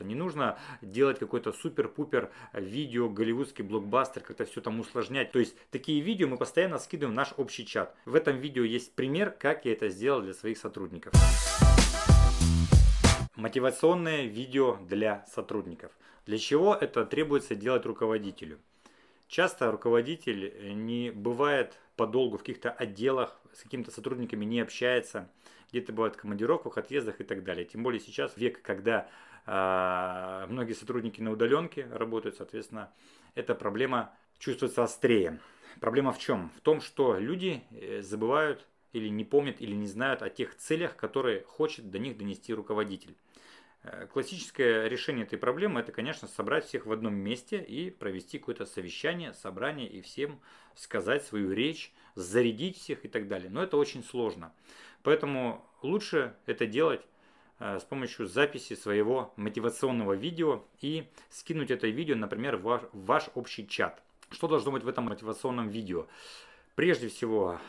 Не нужно делать какой-то супер-пупер видео, голливудский блокбастер, как-то все там усложнять. То есть такие видео мы постоянно скидываем в наш общий чат. В этом видео есть пример, как я это сделал для своих сотрудников. Мотивационное видео для сотрудников. Для чего это требуется делать руководителю? Часто руководитель не бывает подолгу в каких-то отделах, с какими-то сотрудниками не общается, где-то бывает в командировках, отъездах и так далее. Тем более сейчас век, когда многие сотрудники на удаленке работают, соответственно, эта проблема чувствуется острее. Проблема в чем? В том, что люди э, забывают или не помнят, или не знают о тех целях, которые хочет до них донести руководитель. Э, классическое решение этой проблемы это, конечно, собрать всех в одном месте и провести какое-то совещание, собрание и всем сказать свою речь, зарядить всех и так далее. Но это очень сложно. Поэтому лучше это делать с помощью записи своего мотивационного видео и скинуть это видео, например, в ваш, в ваш общий чат. Что должно быть в этом мотивационном видео? Прежде всего,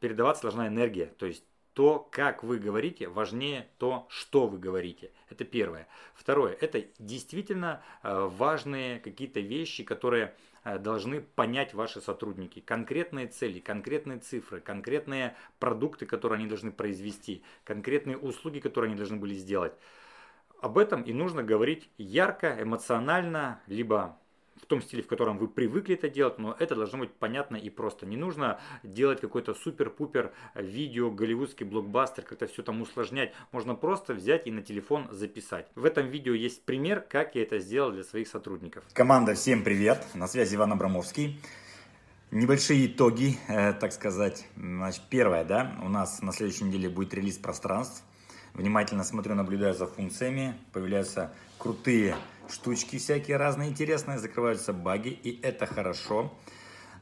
передаваться должна энергия, то есть то, как вы говорите, важнее то, что вы говорите. Это первое. Второе, это действительно э, важные какие-то вещи, которые э, должны понять ваши сотрудники. Конкретные цели, конкретные цифры, конкретные продукты, которые они должны произвести, конкретные услуги, которые они должны были сделать. Об этом и нужно говорить ярко, эмоционально, либо в том стиле, в котором вы привыкли это делать, но это должно быть понятно и просто. Не нужно делать какой-то супер-пупер видео, голливудский блокбастер, как-то все там усложнять. Можно просто взять и на телефон записать. В этом видео есть пример, как я это сделал для своих сотрудников. Команда, всем привет! На связи Иван Абрамовский. Небольшие итоги, э, так сказать. Значит, первое, да, у нас на следующей неделе будет релиз пространств. Внимательно смотрю, наблюдаю за функциями. Появляются крутые штучки всякие разные интересные, закрываются баги, и это хорошо.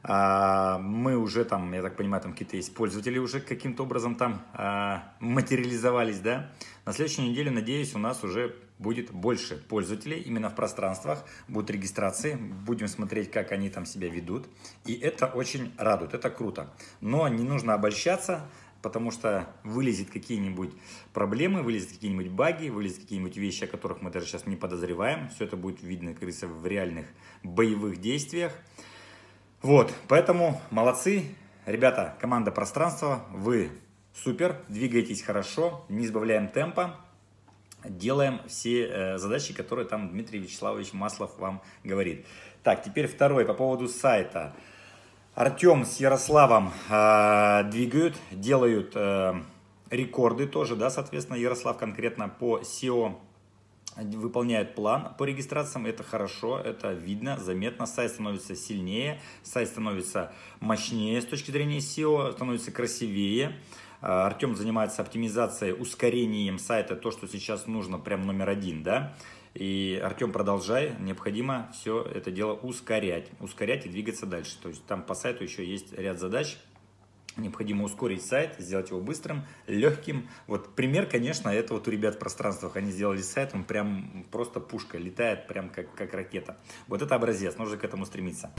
А, мы уже там, я так понимаю, там какие-то есть пользователи уже каким-то образом там а, материализовались, да. На следующей неделе, надеюсь, у нас уже будет больше пользователей именно в пространствах, будут регистрации, будем смотреть, как они там себя ведут. И это очень радует, это круто. Но не нужно обольщаться, потому что вылезет какие-нибудь проблемы, вылезет какие-нибудь баги, вылезет какие-нибудь вещи, о которых мы даже сейчас не подозреваем. Все это будет видно, как говорится, в реальных боевых действиях. Вот, поэтому молодцы, ребята, команда пространства, вы супер, двигаетесь хорошо, не избавляем темпа, делаем все э, задачи, которые там Дмитрий Вячеславович Маслов вам говорит. Так, теперь второй по поводу сайта. Артем с Ярославом э, двигают, делают э, рекорды тоже, да, соответственно, Ярослав конкретно по SEO выполняет план по регистрациям, это хорошо, это видно, заметно, сайт становится сильнее, сайт становится мощнее с точки зрения SEO, становится красивее. Э, Артем занимается оптимизацией, ускорением сайта, то, что сейчас нужно, прям номер один, да. И, Артем, продолжай, необходимо все это дело ускорять, ускорять и двигаться дальше. То есть там по сайту еще есть ряд задач, Необходимо ускорить сайт, сделать его быстрым, легким. Вот пример, конечно, это вот у ребят в пространствах. Они сделали сайт, он прям просто пушка, летает прям как, как ракета. Вот это образец, нужно к этому стремиться.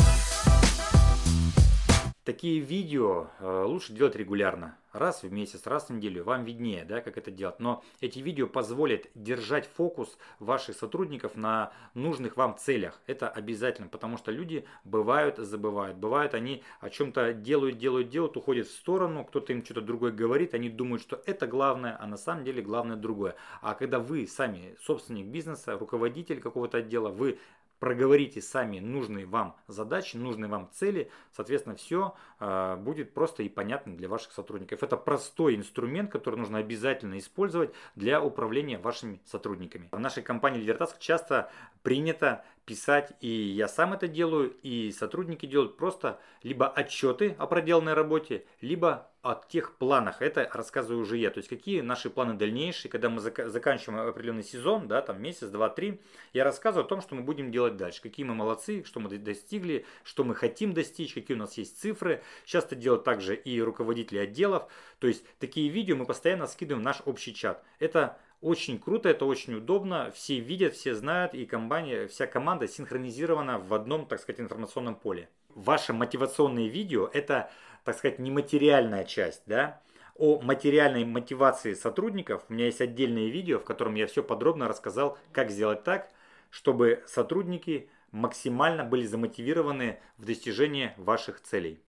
Такие видео э, лучше делать регулярно, раз в месяц, раз в неделю, вам виднее, да, как это делать. Но эти видео позволят держать фокус ваших сотрудников на нужных вам целях. Это обязательно, потому что люди бывают, забывают. Бывают они о чем-то делают, делают, делают, уходят в сторону, кто-то им что-то другое говорит, они думают, что это главное, а на самом деле главное другое. А когда вы сами собственник бизнеса, руководитель какого-то отдела, вы проговорите сами нужные вам задачи, нужные вам цели, соответственно, все э, будет просто и понятно для ваших сотрудников. Это простой инструмент, который нужно обязательно использовать для управления вашими сотрудниками. В нашей компании Лидертаск часто принято писать, и я сам это делаю, и сотрудники делают просто либо отчеты о проделанной работе, либо о тех планах. Это рассказываю уже я. То есть какие наши планы дальнейшие, когда мы заканчиваем определенный сезон, да, там месяц, два, три, я рассказываю о том, что мы будем делать дальше. Какие мы молодцы, что мы достигли, что мы хотим достичь, какие у нас есть цифры. Сейчас это делают также и руководители отделов. То есть такие видео мы постоянно скидываем в наш общий чат. Это очень круто, это очень удобно, все видят, все знают, и компания, вся команда синхронизирована в одном, так сказать, информационном поле. Ваше мотивационное видео – это, так сказать, нематериальная часть, да, о материальной мотивации сотрудников. У меня есть отдельное видео, в котором я все подробно рассказал, как сделать так, чтобы сотрудники максимально были замотивированы в достижении ваших целей.